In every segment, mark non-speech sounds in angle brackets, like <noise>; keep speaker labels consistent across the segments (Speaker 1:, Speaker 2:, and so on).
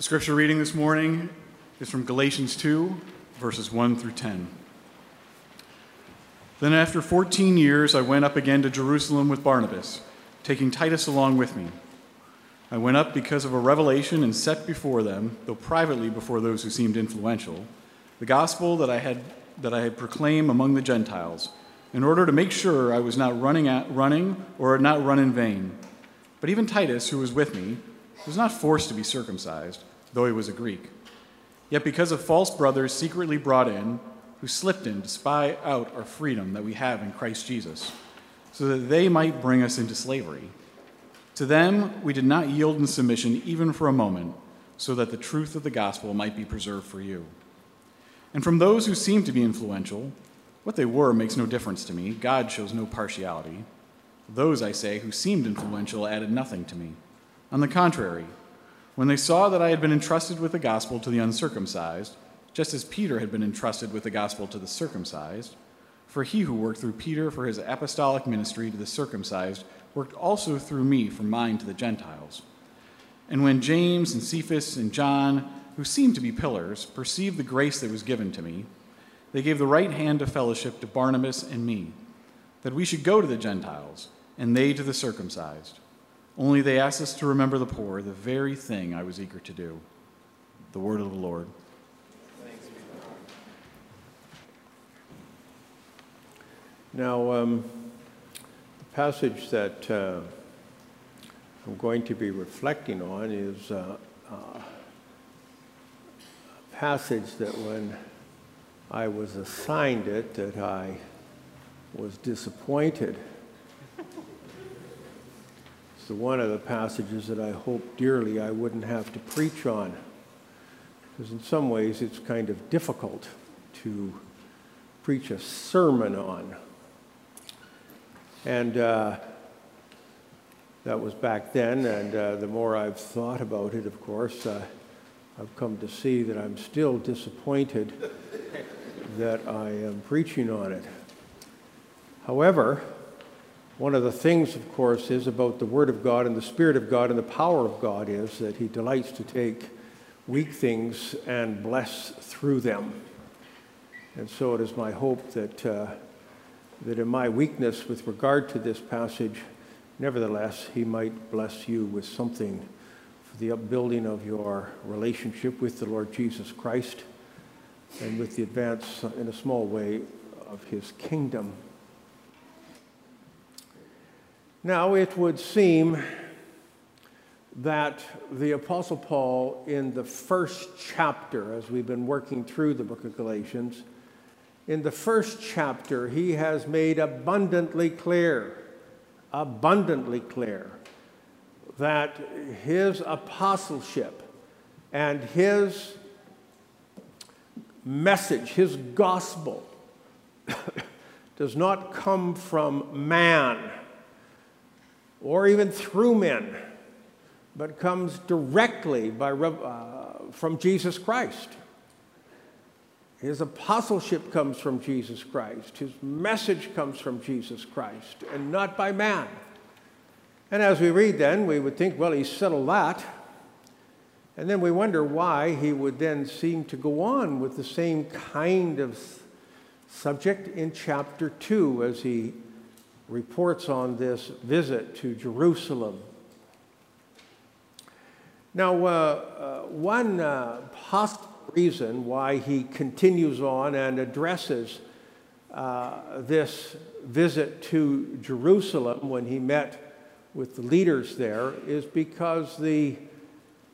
Speaker 1: The scripture reading this morning is from Galatians 2, verses 1 through 10. Then, after 14 years, I went up again to Jerusalem with Barnabas, taking Titus along with me. I went up because of a revelation and set before them, though privately before those who seemed influential, the gospel that I had, that I had proclaimed among the Gentiles, in order to make sure I was not running, at, running or had not run in vain. But even Titus, who was with me, was not forced to be circumcised though he was a Greek. Yet because of false brothers secretly brought in, who slipped in to spy out our freedom that we have in Christ Jesus, so that they might bring us into slavery. To them we did not yield in submission even for a moment, so that the truth of the gospel might be preserved for you. And from those who seemed to be influential, what they were makes no difference to me. God shows no partiality. Those, I say, who seemed influential added nothing to me. On the contrary, when they saw that I had been entrusted with the gospel to the uncircumcised, just as Peter had been entrusted with the gospel to the circumcised, for he who worked through Peter for his apostolic ministry to the circumcised worked also through me for mine to the Gentiles. And when James and Cephas and John, who seemed to be pillars, perceived the grace that was given to me, they gave the right hand of fellowship to Barnabas and me, that we should go to the Gentiles, and they to the circumcised. Only they asked us to remember the poor, the very thing I was eager to do. The word of the Lord.
Speaker 2: Now, um, the passage that uh, I'm going to be reflecting on is uh, uh, a passage that when I was assigned it, that I was disappointed the one of the passages that I hope dearly I wouldn't have to preach on. Because in some ways it's kind of difficult to preach a sermon on. And uh, that was back then, and uh, the more I've thought about it, of course, uh, I've come to see that I'm still disappointed that I am preaching on it. However, one of the things, of course, is about the Word of God and the Spirit of God and the power of God is that He delights to take weak things and bless through them. And so it is my hope that, uh, that in my weakness with regard to this passage, nevertheless, He might bless you with something for the upbuilding of your relationship with the Lord Jesus Christ and with the advance, in a small way, of His kingdom. Now, it would seem that the Apostle Paul, in the first chapter, as we've been working through the book of Galatians, in the first chapter, he has made abundantly clear, abundantly clear, that his apostleship and his message, his gospel, <coughs> does not come from man or even through men, but comes directly by, uh, from Jesus Christ. His apostleship comes from Jesus Christ. His message comes from Jesus Christ, and not by man. And as we read then, we would think, well, he's settled that. And then we wonder why he would then seem to go on with the same kind of subject in chapter 2 as he reports on this visit to Jerusalem. Now, uh, uh, one uh, possible reason why he continues on and addresses uh, this visit to Jerusalem when he met with the leaders there is because the,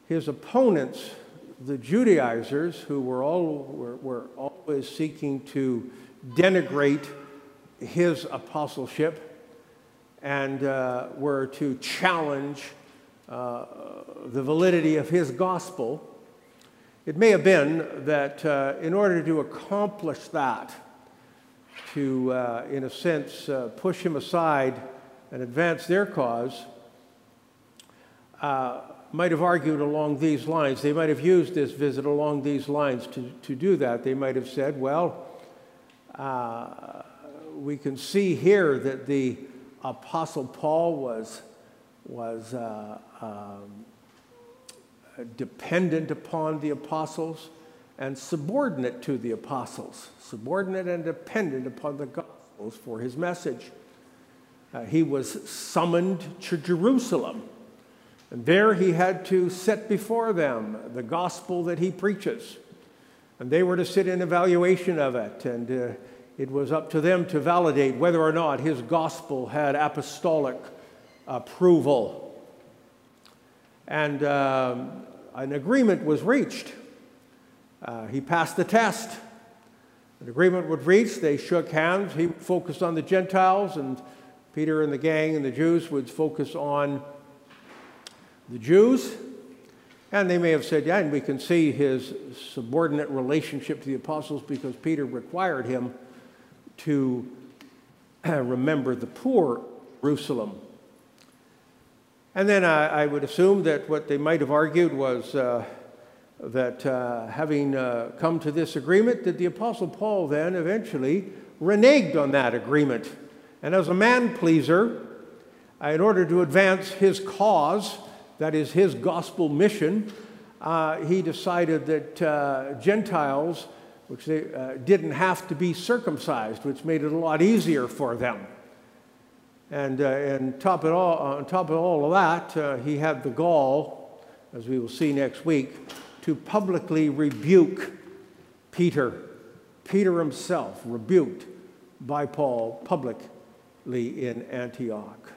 Speaker 2: his opponents, the Judaizers, who were, all, were, were always seeking to denigrate his apostleship, and uh, were to challenge uh, the validity of his gospel, it may have been that uh, in order to accomplish that, to, uh, in a sense, uh, push him aside and advance their cause, uh, might have argued along these lines. They might have used this visit along these lines to, to do that. They might have said, well, we can see here that the Apostle Paul was, was uh, um, dependent upon the apostles and subordinate to the apostles, subordinate and dependent upon the gospels for his message. Uh, he was summoned to Jerusalem, and there he had to set before them the gospel that he preaches. And they were to sit in evaluation of it, and uh, it was up to them to validate whether or not his gospel had apostolic approval. And um, an agreement was reached. Uh, he passed the test. An agreement was reached. They shook hands. He focused on the Gentiles, and Peter and the gang and the Jews would focus on the Jews. And they may have said, yeah, and we can see his subordinate relationship to the apostles because Peter required him to <clears throat> remember the poor Jerusalem. And then I, I, would assume that what they might have argued was uh, that uh, having uh, come to this agreement, that the Apostle Paul then eventually reneged on that agreement. And as a man pleaser, in order to advance his cause, that is his gospel mission, uh, he decided that uh, Gentiles, which they uh, didn't have to be circumcised, which made it a lot easier for them. And, uh, and top it all, on top of all of that, uh, he had the gall, as we will see next week, to publicly rebuke Peter. Peter himself rebuked by Paul publicly in Antioch.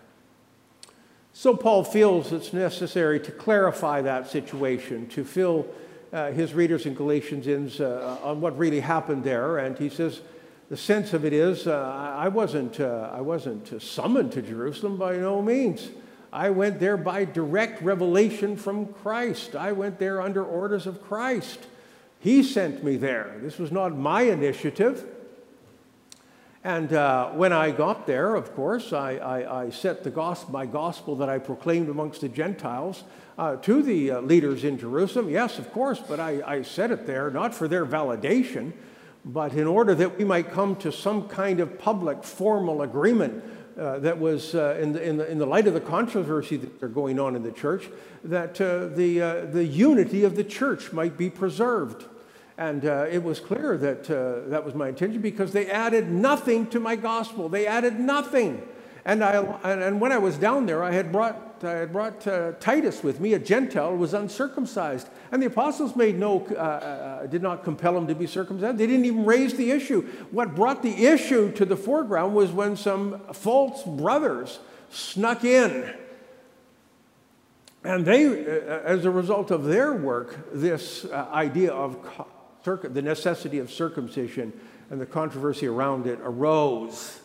Speaker 2: So Paul feels it's necessary to clarify that situation, to fill uh, his readers in Galatians in uh, on what really happened there. And he says, the sense of it is uh, I wasn't, uh, I wasn't summoned to Jerusalem by no means. I went there by direct revelation from Christ. I went there under orders of Christ. He sent me there. This was not my initiative. And uh, when I got there, of course, I, I, I, set the gospel, my gospel that I proclaimed amongst the Gentiles uh, to the uh, leaders in Jerusalem. Yes, of course, but I, I said it there not for their validation, but in order that we might come to some kind of public formal agreement uh, that was uh, in, the, in, the, in, the, light of the controversy that are going on in the church, that uh, the, uh, the unity of the church might be preserved. And uh, it was clear that uh, that was my intention because they added nothing to my gospel. They added nothing. And, I, and when I was down there, I had brought I had brought uh, Titus with me, a Gentile, was uncircumcised. And the apostles made no, uh, uh, did not compel him to be circumcised. They didn't even raise the issue. What brought the issue to the foreground was when some false brothers snuck in. And they, uh, as a result of their work, this uh, idea of the necessity of circumcision and the controversy around it arose.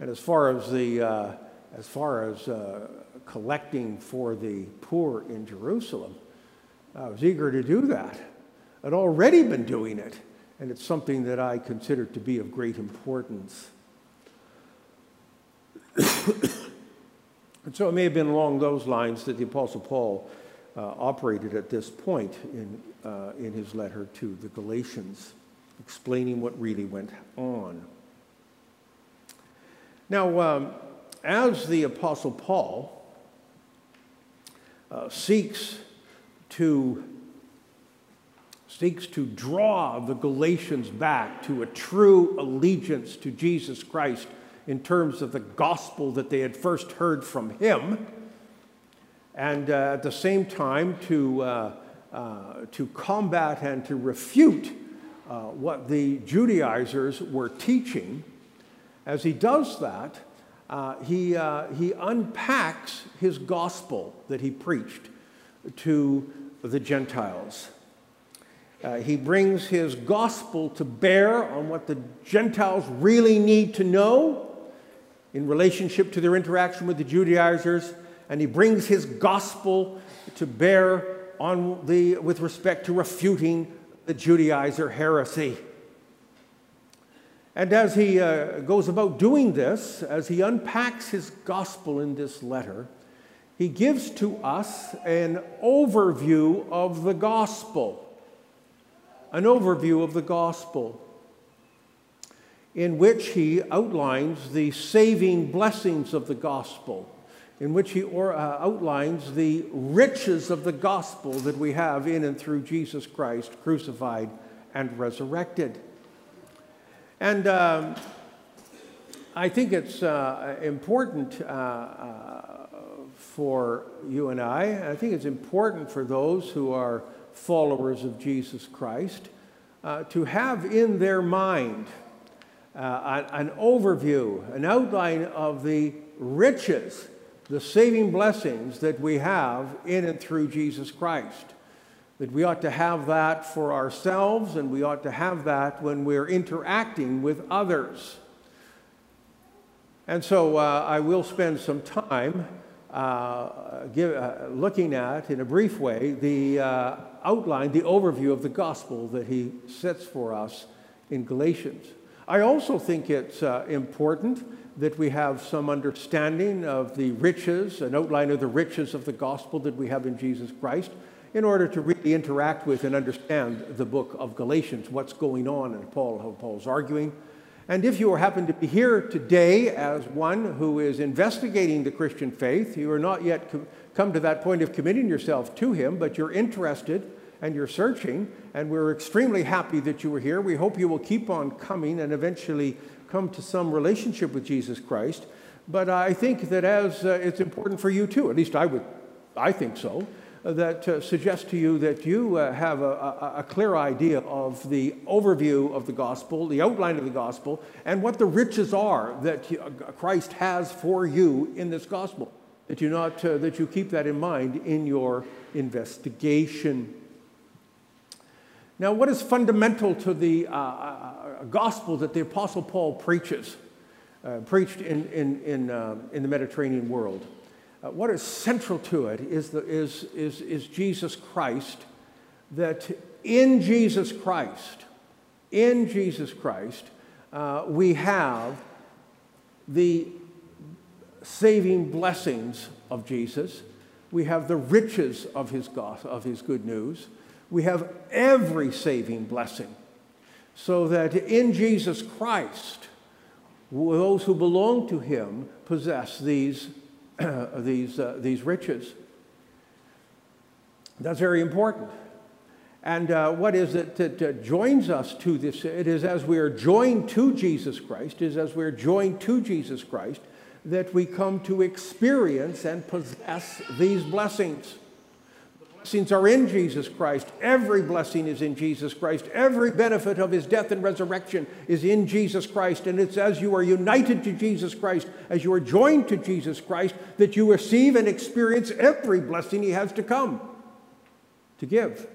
Speaker 2: And as far as the uh, as far as uh, collecting for the poor in Jerusalem. I was eager to do that. I'd already been doing it, and it's something that I consider to be of great importance. <coughs> and so it may have been along those lines that the Apostle Paul uh, operated at this point in, uh, in his letter to the Galatians, explaining what really went on. Now, um, as the Apostle Paul uh, seeks to seeks to draw the Galatians back to a true allegiance to Jesus Christ in terms of the gospel that they had first heard from him, and uh, at the same time to, uh, uh, to combat and to refute uh, what the Judaizers were teaching. As he does that, uh, he, uh, he unpacks his gospel that he preached to the Gentiles. Uh, he brings his gospel to bear on what the Gentiles really need to know in relationship to their interaction with the Judaizers, and he brings his gospel to bear on the, with respect to refuting the Judaizer heresy. And as he uh, goes about doing this, as he unpacks his gospel in this letter, he gives to us an overview of the gospel. An overview of the gospel in which he outlines the saving blessings of the gospel. In which he or, uh, outlines the riches of the gospel that we have in and through Jesus Christ, crucified and resurrected. And um, I think it's uh, important uh, uh, for you and I, I think it's important for those who are followers of Jesus Christ uh, to have in their mind uh, an overview, an outline of the riches, the saving blessings that we have in and through Jesus Christ. That we ought to have that for ourselves and we ought to have that when we're interacting with others. And so uh, I will spend some time uh, give, uh, looking at, in a brief way, the uh, outline, the overview of the gospel that he sets for us in Galatians. I also think it's uh, important that we have some understanding of the riches, an outline of the riches of the gospel that we have in Jesus Christ, in order to really interact with and understand the book of Galatians, what's going on and Paul, how Paul's arguing. And if you happen to be here today as one who is investigating the Christian faith, you are not yet come to that point of committing yourself to Him, but you're interested and you're searching, and we're extremely happy that you are here. We hope you will keep on coming and eventually come to some relationship with Jesus Christ. But I think that as uh, it's important for you too, at least I would, I think so, uh, that uh, suggests to you that you uh, have a, a, a, clear idea of the overview of the gospel, the outline of the gospel, and what the riches are that uh, Christ has for you in this gospel. That you not that you keep that in mind in your investigation. Now, what is fundamental to the uh, uh, uh, gospel that the Apostle Paul preaches, uh, preached in, in, in, uh, in the Mediterranean world? Uh, what is central to it is, the, is, is, is Jesus Christ, that in Jesus Christ, in Jesus Christ, we have the saving blessings of Jesus. We have the riches of his, gospel, of his good news we have every saving blessing. So that in Jesus Christ, those who belong to him possess these, <clears throat> these, uh, these riches. That's very important. And uh, what is it that uh, joins us to this? It is as we are joined to Jesus Christ, is as we're joined to Jesus Christ, that we come to experience and possess these blessings blessings are in Jesus Christ. Every blessing is in Jesus Christ. Every benefit of his death and resurrection is in Jesus Christ. And it's as you are united to Jesus Christ, as you are joined to Jesus Christ, that you receive and experience every blessing he has to come to give.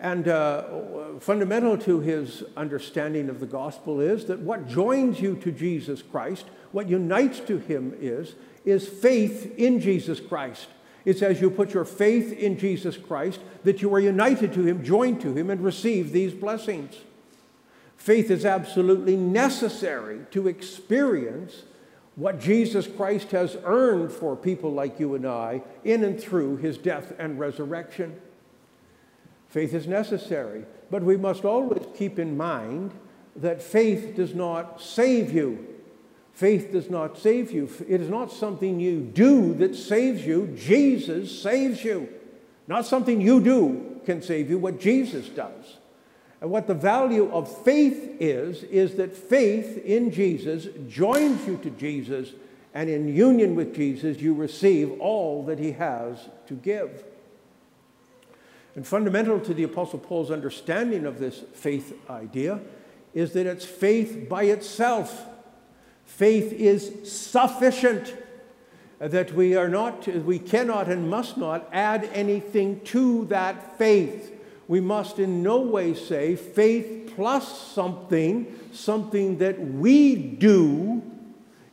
Speaker 2: And uh, fundamental to his understanding of the gospel is that what joins you to Jesus Christ, what unites to him is, is faith in Jesus Christ. It's as you put your faith in Jesus Christ that you are united to Him, joined to Him, and receive these blessings. Faith is absolutely necessary to experience what Jesus Christ has earned for people like you and I in and through His death and resurrection. Faith is necessary, but we must always keep in mind that faith does not save you. Faith does not save you. It is not something you do that saves you. Jesus saves you. Not something you do can save you, what Jesus does. And what the value of faith is, is that faith in Jesus joins you to Jesus, and in union with Jesus, you receive all that he has to give. And fundamental to the Apostle Paul's understanding of this faith idea is that it's faith by itself Faith is sufficient, that we are not, we cannot and must not add anything to that faith. We must in no way say faith plus something, something that we do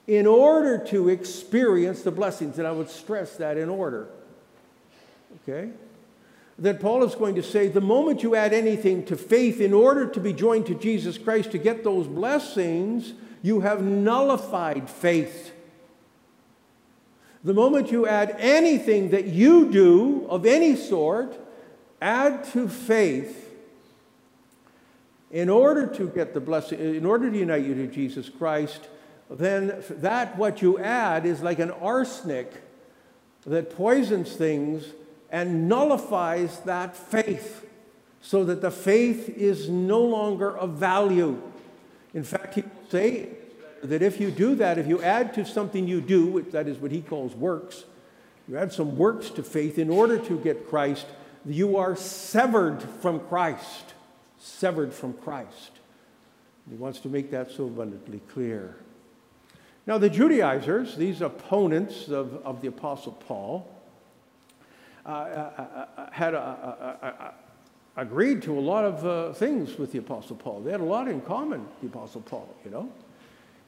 Speaker 2: in order to experience the blessings. And I would stress that in order. Okay? That Paul is going to say the moment you add anything to faith in order to be joined to Jesus Christ to get those blessings, you have nullified faith. The moment you add anything that you do of any sort, add to faith in order to get the blessing, in order to unite you to Jesus Christ, then that what you add is like an arsenic that poisons things and nullifies that faith so that the faith is no longer of value. In fact, he say that if you do that, if you add to something you do, which that is what he calls works, you add some works to faith in order to get Christ, you are severed from Christ. Severed from Christ. He wants to make that so abundantly clear. Now, the Judaizers, these opponents of, of the Apostle Paul, uh, uh, uh, uh had a, agreed to a lot of uh, things with the Apostle Paul. They had a lot in common, the Apostle Paul, you know.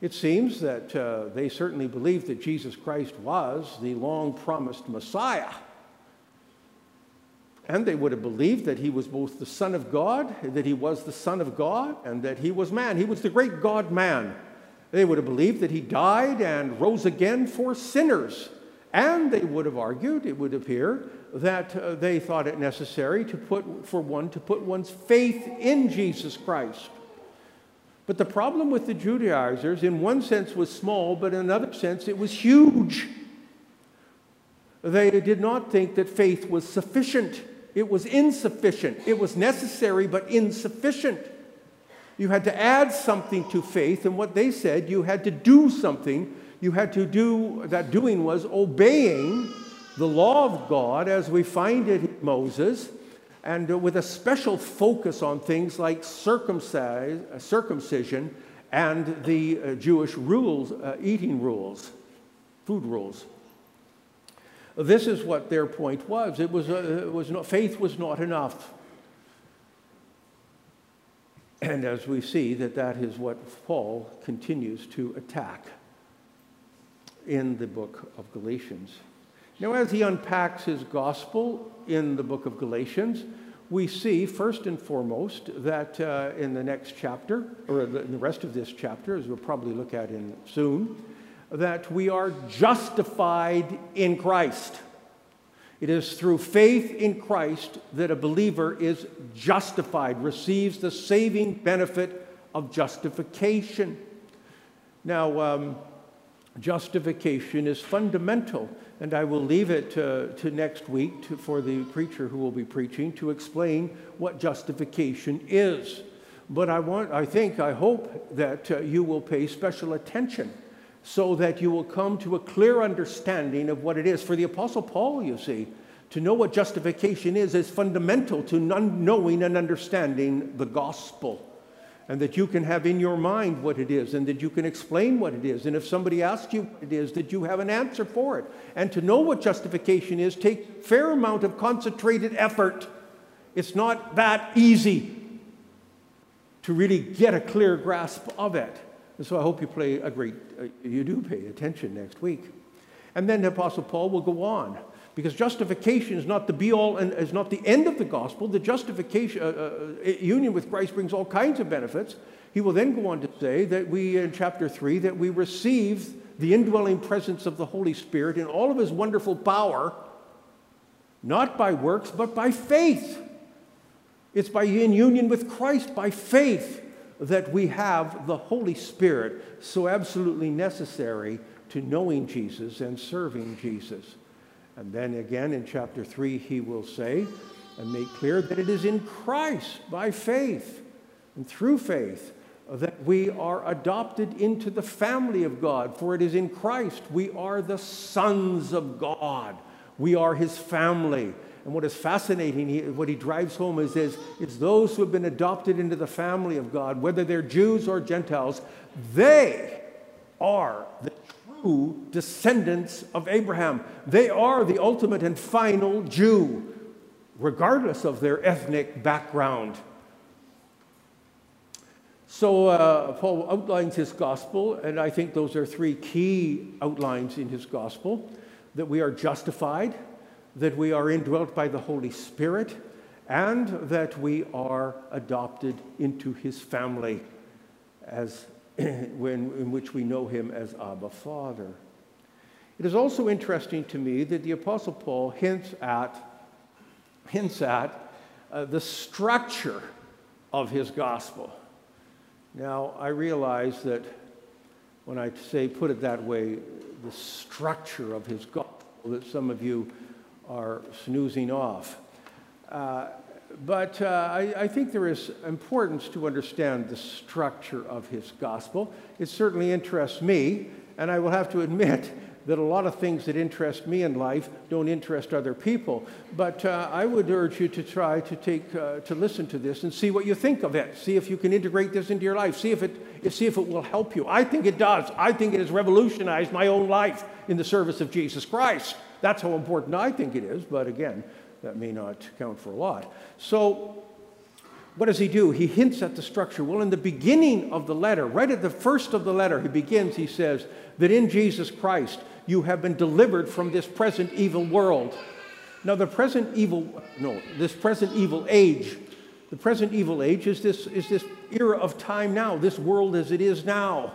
Speaker 2: It seems that uh, they certainly believed that Jesus Christ was the long promised Messiah. And they would have believed that he was both the Son of God, that he was the Son of God, and that he was man. He was the great God man. They would have believed that he died and rose again for sinners. And they would have argued, it would appear, that uh, they thought it necessary to put, for one to put one's faith in Jesus Christ. But the problem with the Judaizers, in one sense, was small, but in another sense, it was huge. They did not think that faith was sufficient. It was insufficient. It was necessary, but insufficient. You had to add something to faith, and what they said, you had to do something. You had to do, that doing was obeying the law of God as we find it in Moses, and with a special focus on things like uh, circumcision and the uh, Jewish rules, uh, eating rules, food rules. This is what their point was. It was, uh, it was not, faith was not enough. And as we see, that that is what Paul continues to attack in the book of Galatians. Now, as he unpacks his gospel in the book of Galatians, we see first and foremost that uh, in the next chapter, or in the rest of this chapter, as we'll probably look at in soon, that we are justified in Christ. It is through faith in Christ that a believer is justified, receives the saving benefit of justification. Now, um, justification is fundamental, and I will leave it to, to next week to, for the preacher who will be preaching to explain what justification is. But I want, I think, I hope that uh, you will pay special attention so that you will come to a clear understanding of what it is. For the Apostle Paul, you see, to know what justification is is fundamental to knowing and understanding the gospel. And that you can have in your mind what it is, and that you can explain what it is. And if somebody asks you what it is, that you have an answer for it. And to know what justification is take fair amount of concentrated effort. It's not that easy to really get a clear grasp of it. And so I hope you play a great, uh, you do pay attention next week. And then the Apostle Paul will go on because justification is not the be all and is not the end of the gospel. The justification, uh, uh, uh, union with Christ brings all kinds of benefits. He will then go on to say that we, in chapter 3, that we receive the indwelling presence of the Holy Spirit in all of his wonderful power, not by works, but by faith. It's by in union with Christ, by faith that we have the Holy Spirit so absolutely necessary to knowing Jesus and serving Jesus. And then again in chapter 3, he will say and make clear that it is in Christ by faith and through faith that we are adopted into the family of God. For it is in Christ we are the sons of God, we are his family. And what is fascinating, he, what he drives home is, is, is those who have been adopted into the family of God, whether they're Jews or Gentiles, they are true descendants of Abraham. They are the ultimate and final Jew, regardless of their ethnic background. So uh, Paul outlines his gospel, and I think those are three key outlines in his gospel that we are justified that we are indwelt by the Holy Spirit, and that we are adopted into his family as <clears throat> when, in which we know him as Abba Father. It is also interesting to me that the Apostle Paul hints at, hints at uh, the structure of his gospel. Now, I realize that when I say, put it that way, the structure of his gospel that some of you are snoozing off. Uh, but uh, I, I, think there is importance to understand the structure of his gospel. It certainly interests me, and I will have to admit <laughs> that a lot of things that interest me in life don't interest other people. But uh, I would urge you to try to take uh, to listen to this and see what you think of it. See if you can integrate this into your life. See if it see if it will help you. I think it does. I think it has revolutionized my own life in the service of Jesus Christ. That's how important I think it is. But again, that may not count for a lot. So. What does he do? He hints at the structure. Well, in the beginning of the letter, right at the first of the letter, he begins, he says, that in Jesus Christ, you have been delivered from this present evil world. Now, the present evil, no, this present evil age, the present evil age is this, is this era of time now, this world as it is now,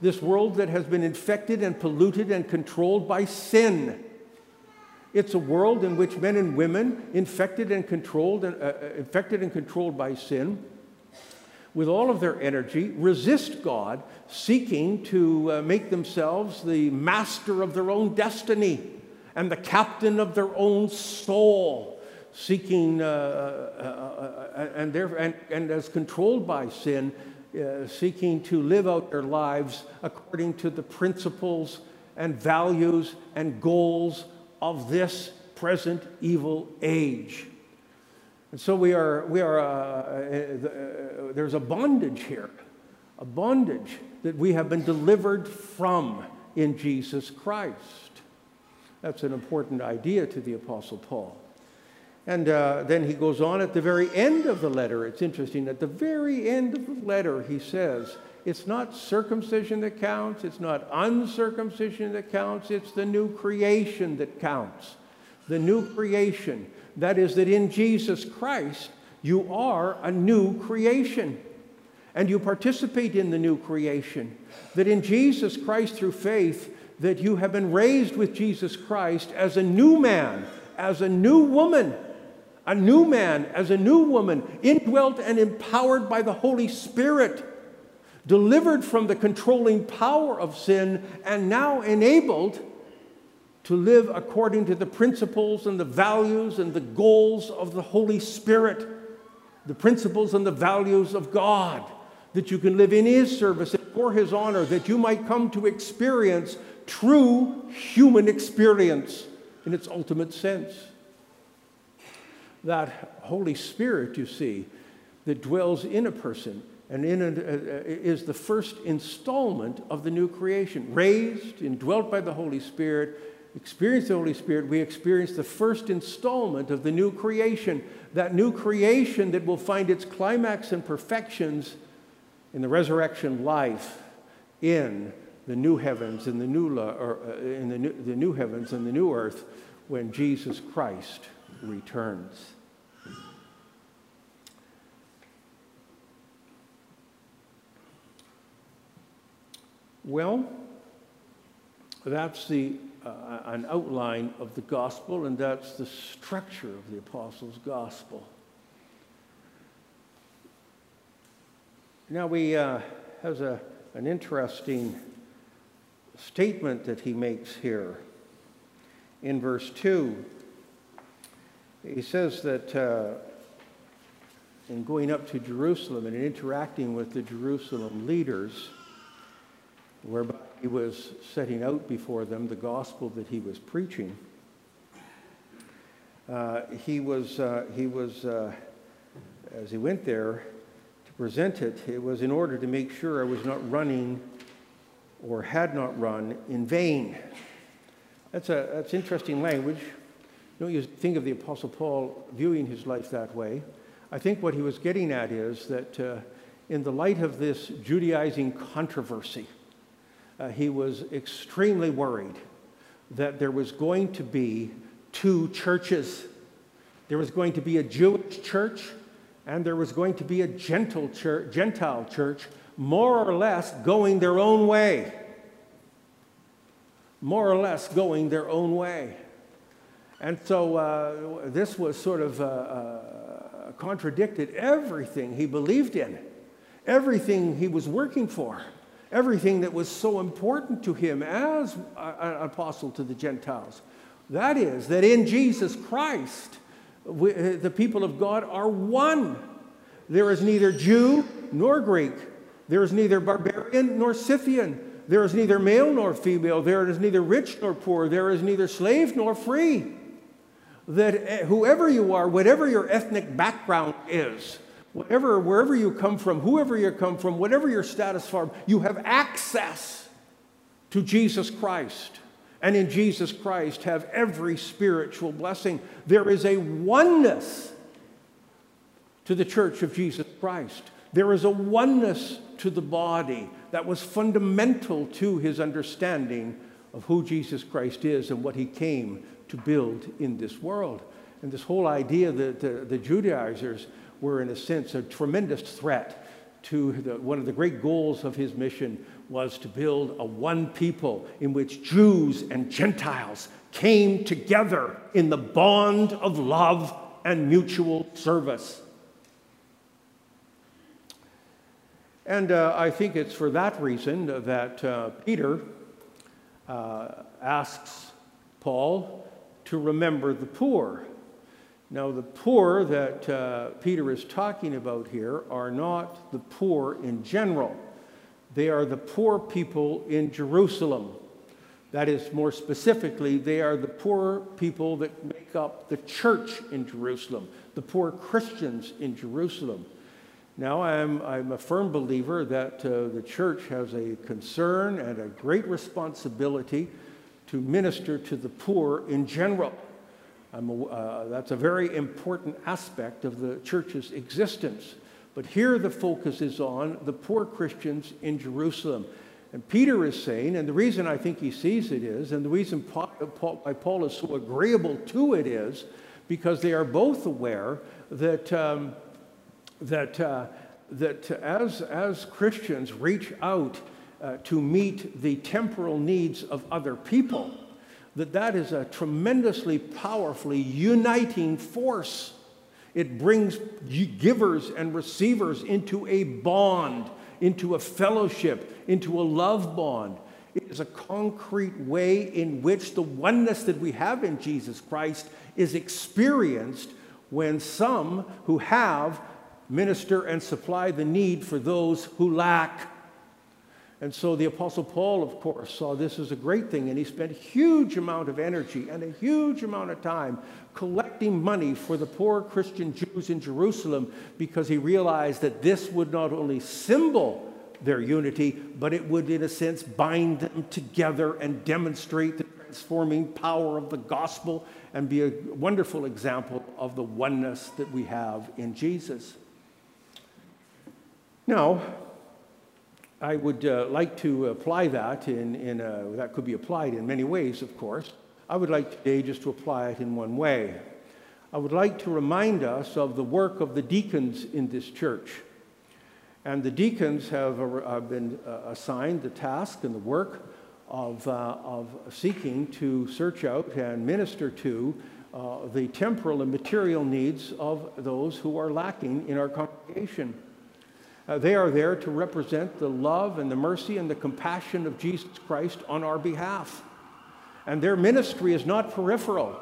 Speaker 2: this world that has been infected and polluted and controlled by sin. It's a world in which men and women, infected and controlled, uh, uh infected and controlled by sin, with all of their energy, resist God, seeking to uh, make themselves the master of their own destiny and the captain of their own soul, seeking, uh, uh, uh, and, and, and as controlled by sin, uh, seeking to live out their lives according to the principles and values and goals of this present evil age. And so we are, we are uh, uh, uh, there's a bondage here, a bondage that we have been delivered from in Jesus Christ. That's an important idea to the Apostle Paul. And uh, then he goes on at the very end of the letter. It's interesting. At the very end of the letter, he says, It's not circumcision that counts, it's not uncircumcision that counts, it's the new creation that counts. The new creation. That is, that in Jesus Christ, you are a new creation. And you participate in the new creation. That in Jesus Christ, through faith, that you have been raised with Jesus Christ as a new man, as a new woman, a new man, as a new woman, indwelt and empowered by the Holy Spirit, delivered from the controlling power of sin, and now enabled to live according to the principles and the values and the goals of the Holy Spirit, the principles and the values of God, that you can live in His service for His honor, that you might come to experience true human experience in its ultimate sense. That Holy Spirit, you see, that dwells in a person and in a, is the first installment of the new creation, raised, indwelt by the Holy Spirit, experience the Holy Spirit, we experience the first installment of the new creation, that new creation that will find its climax and perfections in the resurrection life in the new heavens and the new or uh, in the new, the new heavens and the new earth when Jesus Christ returns. Well, that's the uh, an outline of the gospel, and that's the structure of the apostles' gospel. Now, we uh, has a, an interesting statement that he makes here in verse 2. He says that uh, in going up to Jerusalem and interacting with the Jerusalem leaders, whereby he was setting out before them the gospel that he was preaching. Uh, he was, uh, he was uh, as he went there to present it, it was in order to make sure I was not running or had not run in vain. That's, a, that's interesting language. Don't you think of the Apostle Paul viewing his life that way? I think what he was getting at is that uh, in the light of this Judaizing controversy, uh, he was extremely worried that there was going to be two churches. There was going to be a Jewish church and there was going to be a gentle church, Gentile church, more or less going their own way. More or less going their own way. And so uh, this was sort of uh, uh, contradicted everything he believed in, everything he was working for everything that was so important to him as an apostle to the Gentiles. That is, that in Jesus Christ, we, the people of God are one. There is neither Jew nor Greek. There is neither barbarian nor Scythian. There is neither male nor female. There is neither rich nor poor. There is neither slave nor free. That eh, whoever you are, whatever your ethnic background is, whatever, wherever you come from, whoever you come from, whatever your status form, you have access to Jesus Christ. And in Jesus Christ have every spiritual blessing. There is a oneness to the church of Jesus Christ. There is a oneness to the body that was fundamental to his understanding of who Jesus Christ is and what he came to build in this world. And this whole idea that the, the Judaizers were, in a sense, a tremendous threat to the, one of the great goals of his mission was to build a one people in which Jews and Gentiles came together in the bond of love and mutual service. And uh, I think it's for that reason that uh, Peter uh, asks Paul to remember the poor. Now, the poor that uh, Peter is talking about here are not the poor in general, they are the poor people in Jerusalem. That is, more specifically, they are the poor people that make up the church in Jerusalem, the poor Christians in Jerusalem. Now, I'm, I'm a firm believer that uh, the church has a concern and a great responsibility to minister to the poor in general. Uh, that's a very important aspect of the church's existence. But here the focus is on the poor Christians in Jerusalem. And Peter is saying, and the reason I think he sees it is, and the reason Paul, Paul, Paul is so agreeable to it is, because they are both aware that. Um, that, uh, that as, as Christians reach out uh, to meet the temporal needs of other people, that that is a tremendously powerfully uniting force. It brings givers and receivers into a bond, into a fellowship, into a love bond. It is a concrete way in which the oneness that we have in Jesus Christ is experienced when some who have minister and supply the need for those who lack. And so the Apostle Paul, of course, saw this as a great thing, and he spent a huge amount of energy and a huge amount of time collecting money for the poor Christian Jews in Jerusalem because he realized that this would not only symbol their unity, but it would, in a sense, bind them together and demonstrate the transforming power of the gospel and be a wonderful example of the oneness that we have in Jesus. Now, I would uh, like to apply that in, in a, that could be applied in many ways, of course. I would like today just to apply it in one way. I would like to remind us of the work of the deacons in this church. And the deacons have, uh, been uh, assigned the task and the work of, uh, of seeking to search out and minister to uh, the temporal and material needs of those who are lacking in our congregation. Uh, they are there to represent the love and the mercy and the compassion of Jesus Christ on our behalf. And their ministry is not peripheral.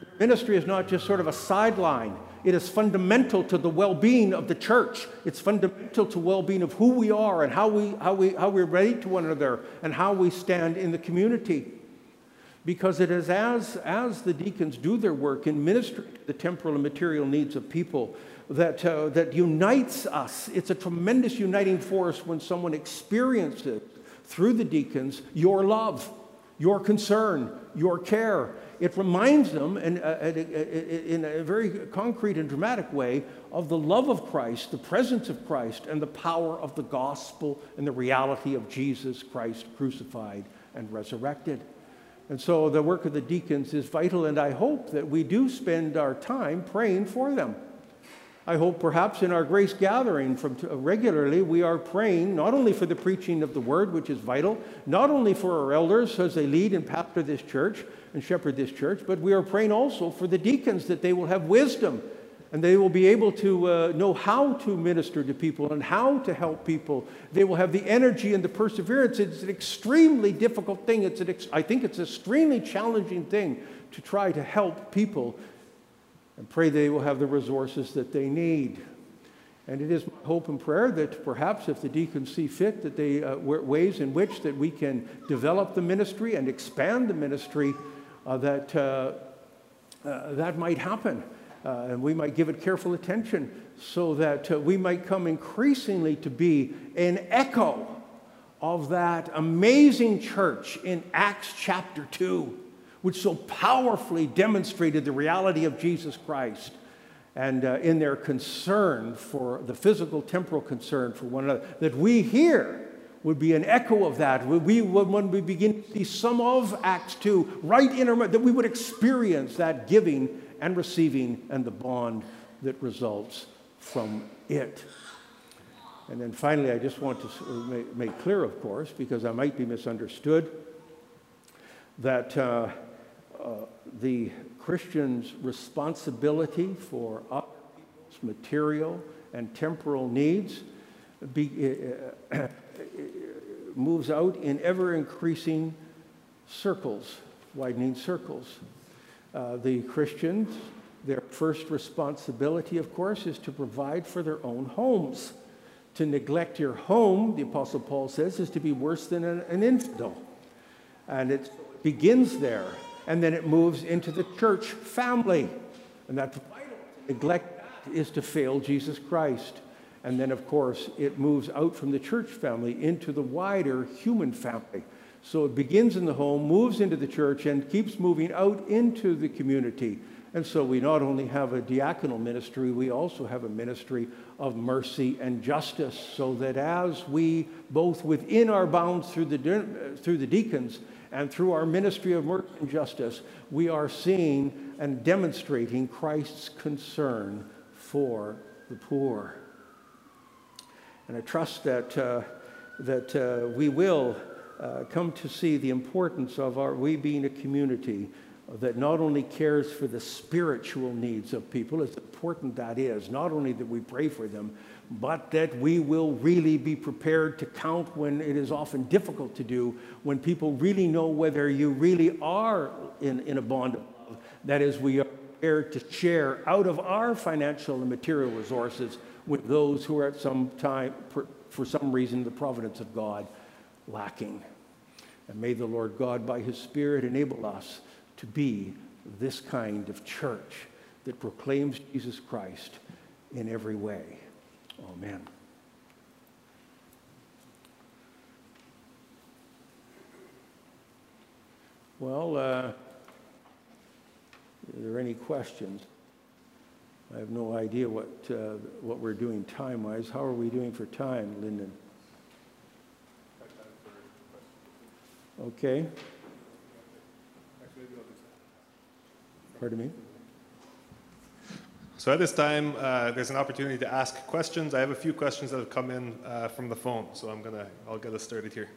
Speaker 2: Their ministry is not just sort of a sideline. It is fundamental to the well-being of the church. It's fundamental to well-being of who we are and how we how we how we relate to one another and how we stand in the community. Because it is as as the deacons do their work in ministry to the temporal and material needs of people that, uh, that unites us. It's a tremendous uniting force when someone experiences through the deacons your love, your concern, your care. It reminds them in, uh, in a very concrete and dramatic way of the love of Christ, the presence of Christ, and the power of the gospel and the reality of Jesus Christ crucified and resurrected. And so the work of the deacons is vital, and I hope that we do spend our time praying for them. I hope perhaps in our grace gathering from uh, regularly we are praying not only for the preaching of the word, which is vital, not only for our elders as they lead and pastor this church and shepherd this church, but we are praying also for the deacons that they will have wisdom and they will be able to uh, know how to minister to people and how to help people. They will have the energy and the perseverance. It's an extremely difficult thing. It's an I think it's an extremely challenging thing to try to help people and pray they will have the resources that they need. And it is my hope and prayer that perhaps if the deacons see fit, that they uh, ways in which that we can develop the ministry and expand the ministry, uh, that uh, uh that might happen. Uh, and we might give it careful attention so that uh, we might come increasingly to be an echo of that amazing church in Acts chapter 2, which so powerfully demonstrated the reality of Jesus Christ and uh, in their concern for the physical, temporal concern for one another, that we here would be an echo of that. We, when we begin to see some of Acts 2 right in our that we would experience that giving and receiving and the bond that results from it. And then finally, I just want to make clear, of course, because I might be misunderstood, that uh, uh, the Christian's responsibility for other people's material and temporal needs be, uh, uh <coughs> moves out in ever increasing circles, widening circles. Uh, the Christians, their first responsibility, of course, is to provide for their own homes. To neglect your home, the Apostle Paul says, is to be worse than an, an infidel. And it begins there, and then it moves into the church family. And that's vital. Neglect is to fail Jesus Christ. And then, of course, it moves out from the church family into the wider human family. So it begins in the home, moves into the church, and keeps moving out into the community. And so we not only have a diaconal ministry, we also have a ministry of mercy and justice, so that as we, both within our bounds through the, through the deacons and through our ministry of mercy and justice, we are seeing and demonstrating Christ's concern for the poor. And I trust that, uh, that uh, we will uh, come to see the importance of our, we being a community that not only cares for the spiritual needs of people, as important that is, not only that we pray for them, but that we will really be prepared to count when it is often difficult to do, when people really know whether you really are in, in a bond of love. That is, we are prepared to share out of our financial and material resources with those who are at some time, for, for some reason, the providence of God lacking. And may the Lord God, by His Spirit, enable us to be this kind of church that proclaims Jesus Christ in every way. Amen. Well, uh, are there any questions? I have no idea what, uh, what we're doing time wise. How are we doing for time, Lyndon? Okay. Pardon me?
Speaker 3: So at this time, uh, there's an opportunity to ask questions. I have a few questions that have come in uh, from the phone, so I'm gonna, I'll get us started here.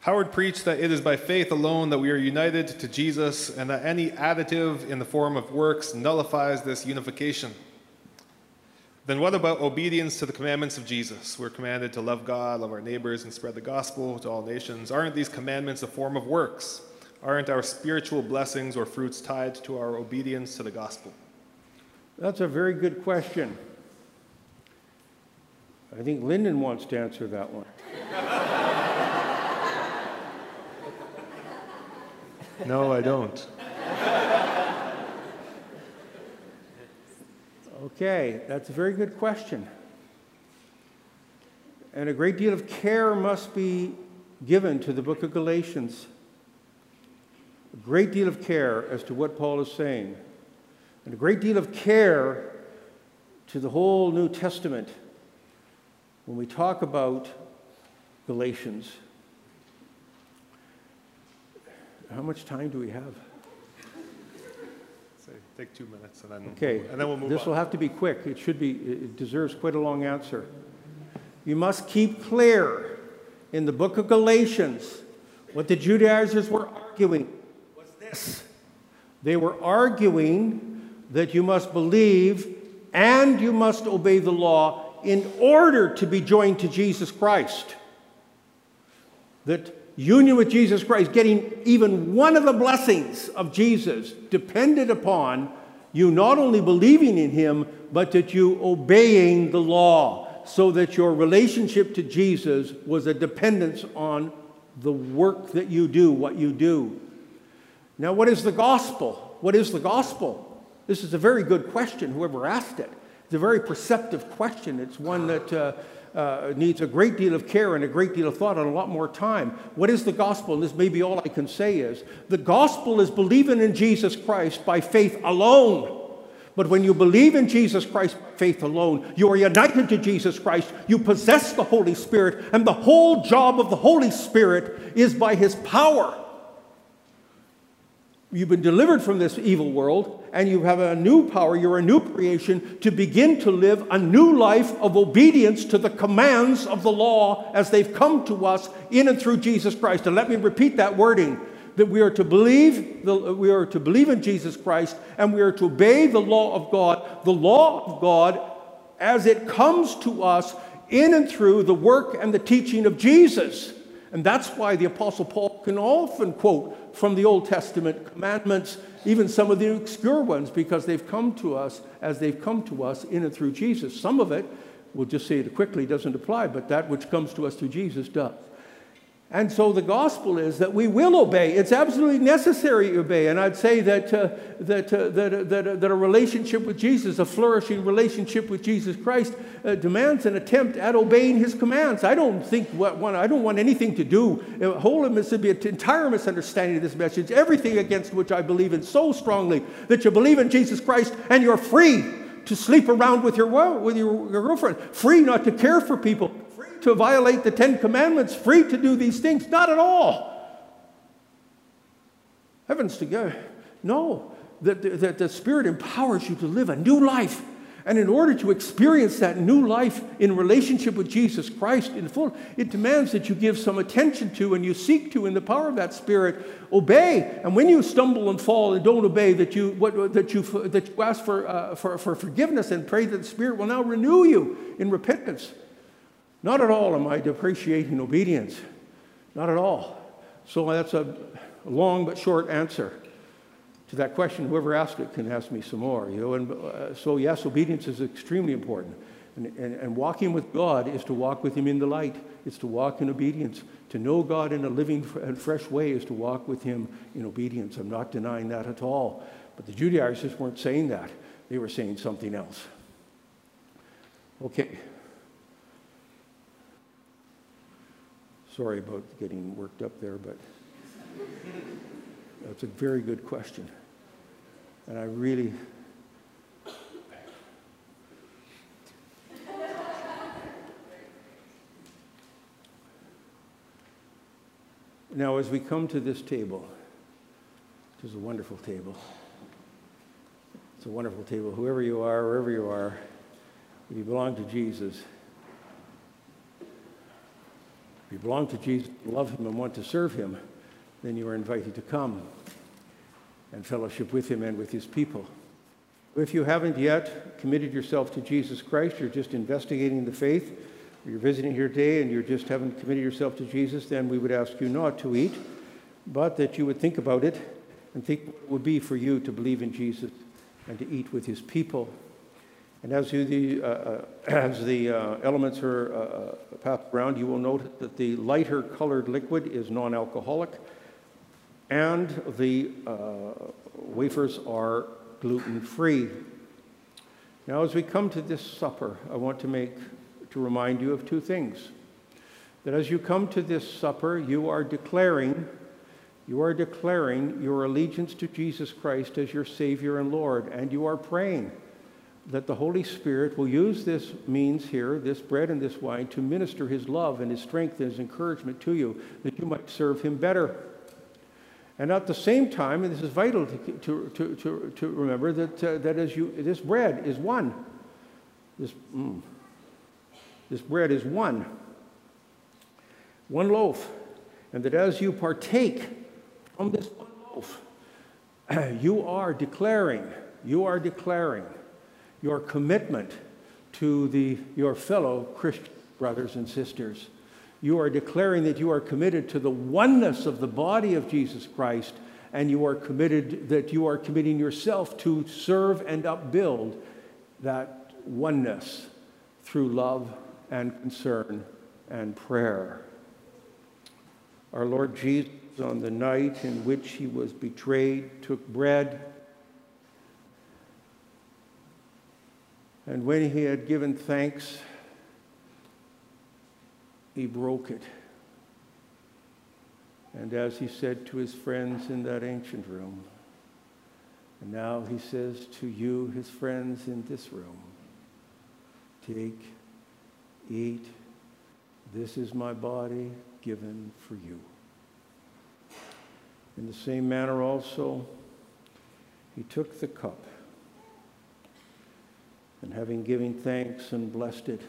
Speaker 3: Howard preached that it is by faith alone that we are united to Jesus and that any additive in the form of works nullifies this unification. Then what about obedience to the commandments of Jesus? We're commanded to love God, love our neighbors, and spread the gospel to all nations. Aren't these commandments a form of works? Aren't our spiritual blessings or fruits tied to our obedience to the gospel?
Speaker 2: That's a very good question. I think Lyndon wants to answer that one. <laughs>
Speaker 3: no, I don't.
Speaker 2: Okay, that's a very good question. And a great deal of care must be given to the book of Galatians. A great deal of care as to what Paul is saying. And a great deal of care to the whole New Testament when we talk about Galatians. How much time do we have?
Speaker 3: Take two minutes and then,
Speaker 2: Okay.
Speaker 3: and then we'll move
Speaker 2: This
Speaker 3: on.
Speaker 2: will have to be quick. It should be, it deserves quite a long answer. You must keep clear in the book of Galatians what the Judaizers were arguing was this. They were arguing that you must believe and you must obey the law in order to be joined to Jesus Christ. That union with Jesus Christ, getting even one of the blessings of Jesus, depended upon you not only believing in him, but that you obeying the law, so that your relationship to Jesus was a dependence on the work that you do, what you do. Now, what is the gospel? What is the gospel? This is a very good question, whoever asked it. It's a very perceptive question. It's one that uh, uh, needs a great deal of care and a great deal of thought and a lot more time. What is the gospel? And this may be all I can say is the gospel is believing in Jesus Christ by faith alone. But when you believe in Jesus Christ, faith alone, you are united to Jesus Christ, you possess the Holy Spirit, and the whole job of the Holy Spirit is by His power You've been delivered from this evil world, and you have a new power. You're a new creation to begin to live a new life of obedience to the commands of the law as they've come to us in and through Jesus Christ. And let me repeat that wording that we are to believe the, we are to believe in Jesus Christ and we are to obey the law of God the law of God as it comes to us in and through the work and the teaching of Jesus and that's why the Apostle Paul can often quote from the Old Testament commandments, even some of the obscure ones, because they've come to us as they've come to us in and through Jesus. Some of it, we'll just say it quickly, doesn't apply, but that which comes to us through Jesus does. And so the gospel is that we will obey. It's absolutely necessary to obey. And I'd say that, uh, that, uh, that, uh, that, uh, that a relationship with Jesus, a flourishing relationship with Jesus Christ, uh, demands an attempt at obeying his commands. I don't think what one, I don't want anything to do. Uh, Holiness would an entire misunderstanding of this message. Everything against which I believe in so strongly that you believe in Jesus Christ and you're free to sleep around with your, with your girlfriend, free not to care for people, to violate the Ten Commandments, free to do these things. Not at all. Heavens to God. No, that the, the Spirit empowers you to live a new life. And in order to experience that new life in relationship with Jesus Christ in full, it demands that you give some attention to and you seek to, in the power of that Spirit, obey. And when you stumble and fall and don't obey, that you, what, that you, that you ask for, uh, for, for forgiveness and pray that the Spirit will now renew you in repentance. Not at all am I depreciating obedience. Not at all. So that's a long but short answer to that question. Whoever asked it can ask me some more. You know? and, uh, so, yes, obedience is extremely important. And, and, and, walking with God is to walk with Him in the light. It's to walk in obedience. To know God in a living and fresh way is to walk with Him in obedience. I'm not denying that at all. But the Judaizers weren't saying that, they were saying something else. Okay. Sorry about getting worked up there, but that's a very good question. And I really. Now, as we come to this table, which is a wonderful table, it's a wonderful table. Whoever you are, wherever you are, if you belong to Jesus, you belong to Jesus, love him, and want to serve him, then you are invited to come and fellowship with him and with his people. If you haven't yet committed yourself to Jesus Christ, you're just investigating the faith, you're visiting here today and you just haven't committed yourself to Jesus, then we would ask you not to eat, but that you would think about it and think what it would be for you to believe in Jesus and to eat with his people. And as the, uh, uh, <clears throat> as the uh, elements are uh, uh, passed around, you will note that the lighter colored liquid is non-alcoholic and the uh, wafers are gluten-free. Now, as we come to this supper, I want to make, to remind you of two things. That as you come to this supper, you are declaring, you are declaring your allegiance to Jesus Christ as your Savior and Lord, and you are praying that the Holy Spirit will use this means here, this bread and this wine, to minister his love and his strength and his encouragement to you, that you might serve him better. And at the same time, and this is vital to, to, to, to, to remember, that, uh, that as you, this bread is one. This, mm, this bread is one. One loaf. And that as you partake from this one loaf, <clears throat> you are declaring, you are declaring your commitment to the, your fellow Christian brothers and sisters. You are declaring that you are committed to the oneness of the body of Jesus Christ, and you are committed that you are committing yourself to serve and upbuild that oneness through love and concern and prayer. Our Lord Jesus, on the night in which he was betrayed, took bread. And when he had given thanks, he broke it. And as he said to his friends in that ancient room, and now he says to you, his friends in this room, take, eat, this is my body given for you. In the same manner, also, he took the cup, having given thanks and blessed it,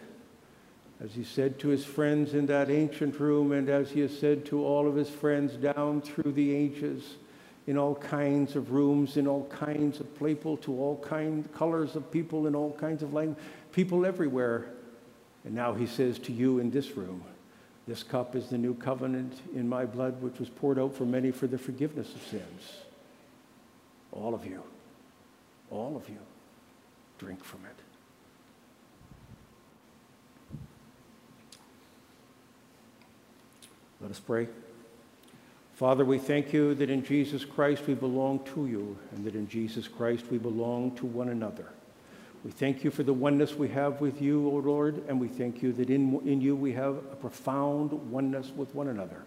Speaker 2: as he said to his friends in that ancient room, and as he has said to all of his friends down through the ages, in all kinds of rooms, in all kinds of people, to all kinds colors of people, in all kinds of language, people everywhere. And now he says to you in this room, this cup is the new covenant in my blood, which was poured out for many for the forgiveness of sins. All of you, all of you, drink from it. Let us pray. Father, we thank you that in Jesus Christ we belong to you, and that in Jesus Christ we belong to one another. We thank you for the oneness we have with you, O Lord, and we thank you that in, in you we have a profound oneness with one another.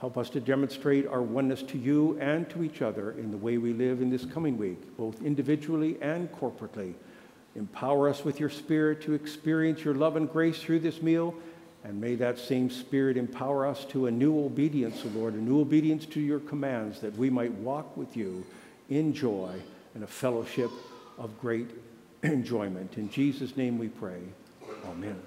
Speaker 2: Help us to demonstrate our oneness to you and to each other in the way we live in this coming week, both individually and corporately. Empower us with your Spirit to experience your love and grace through this meal, and may that same Spirit empower us to a new obedience, O Lord, a new obedience to your commands, that we might walk with you in joy and a fellowship of great <clears throat> enjoyment. In Jesus' name we pray. Amen.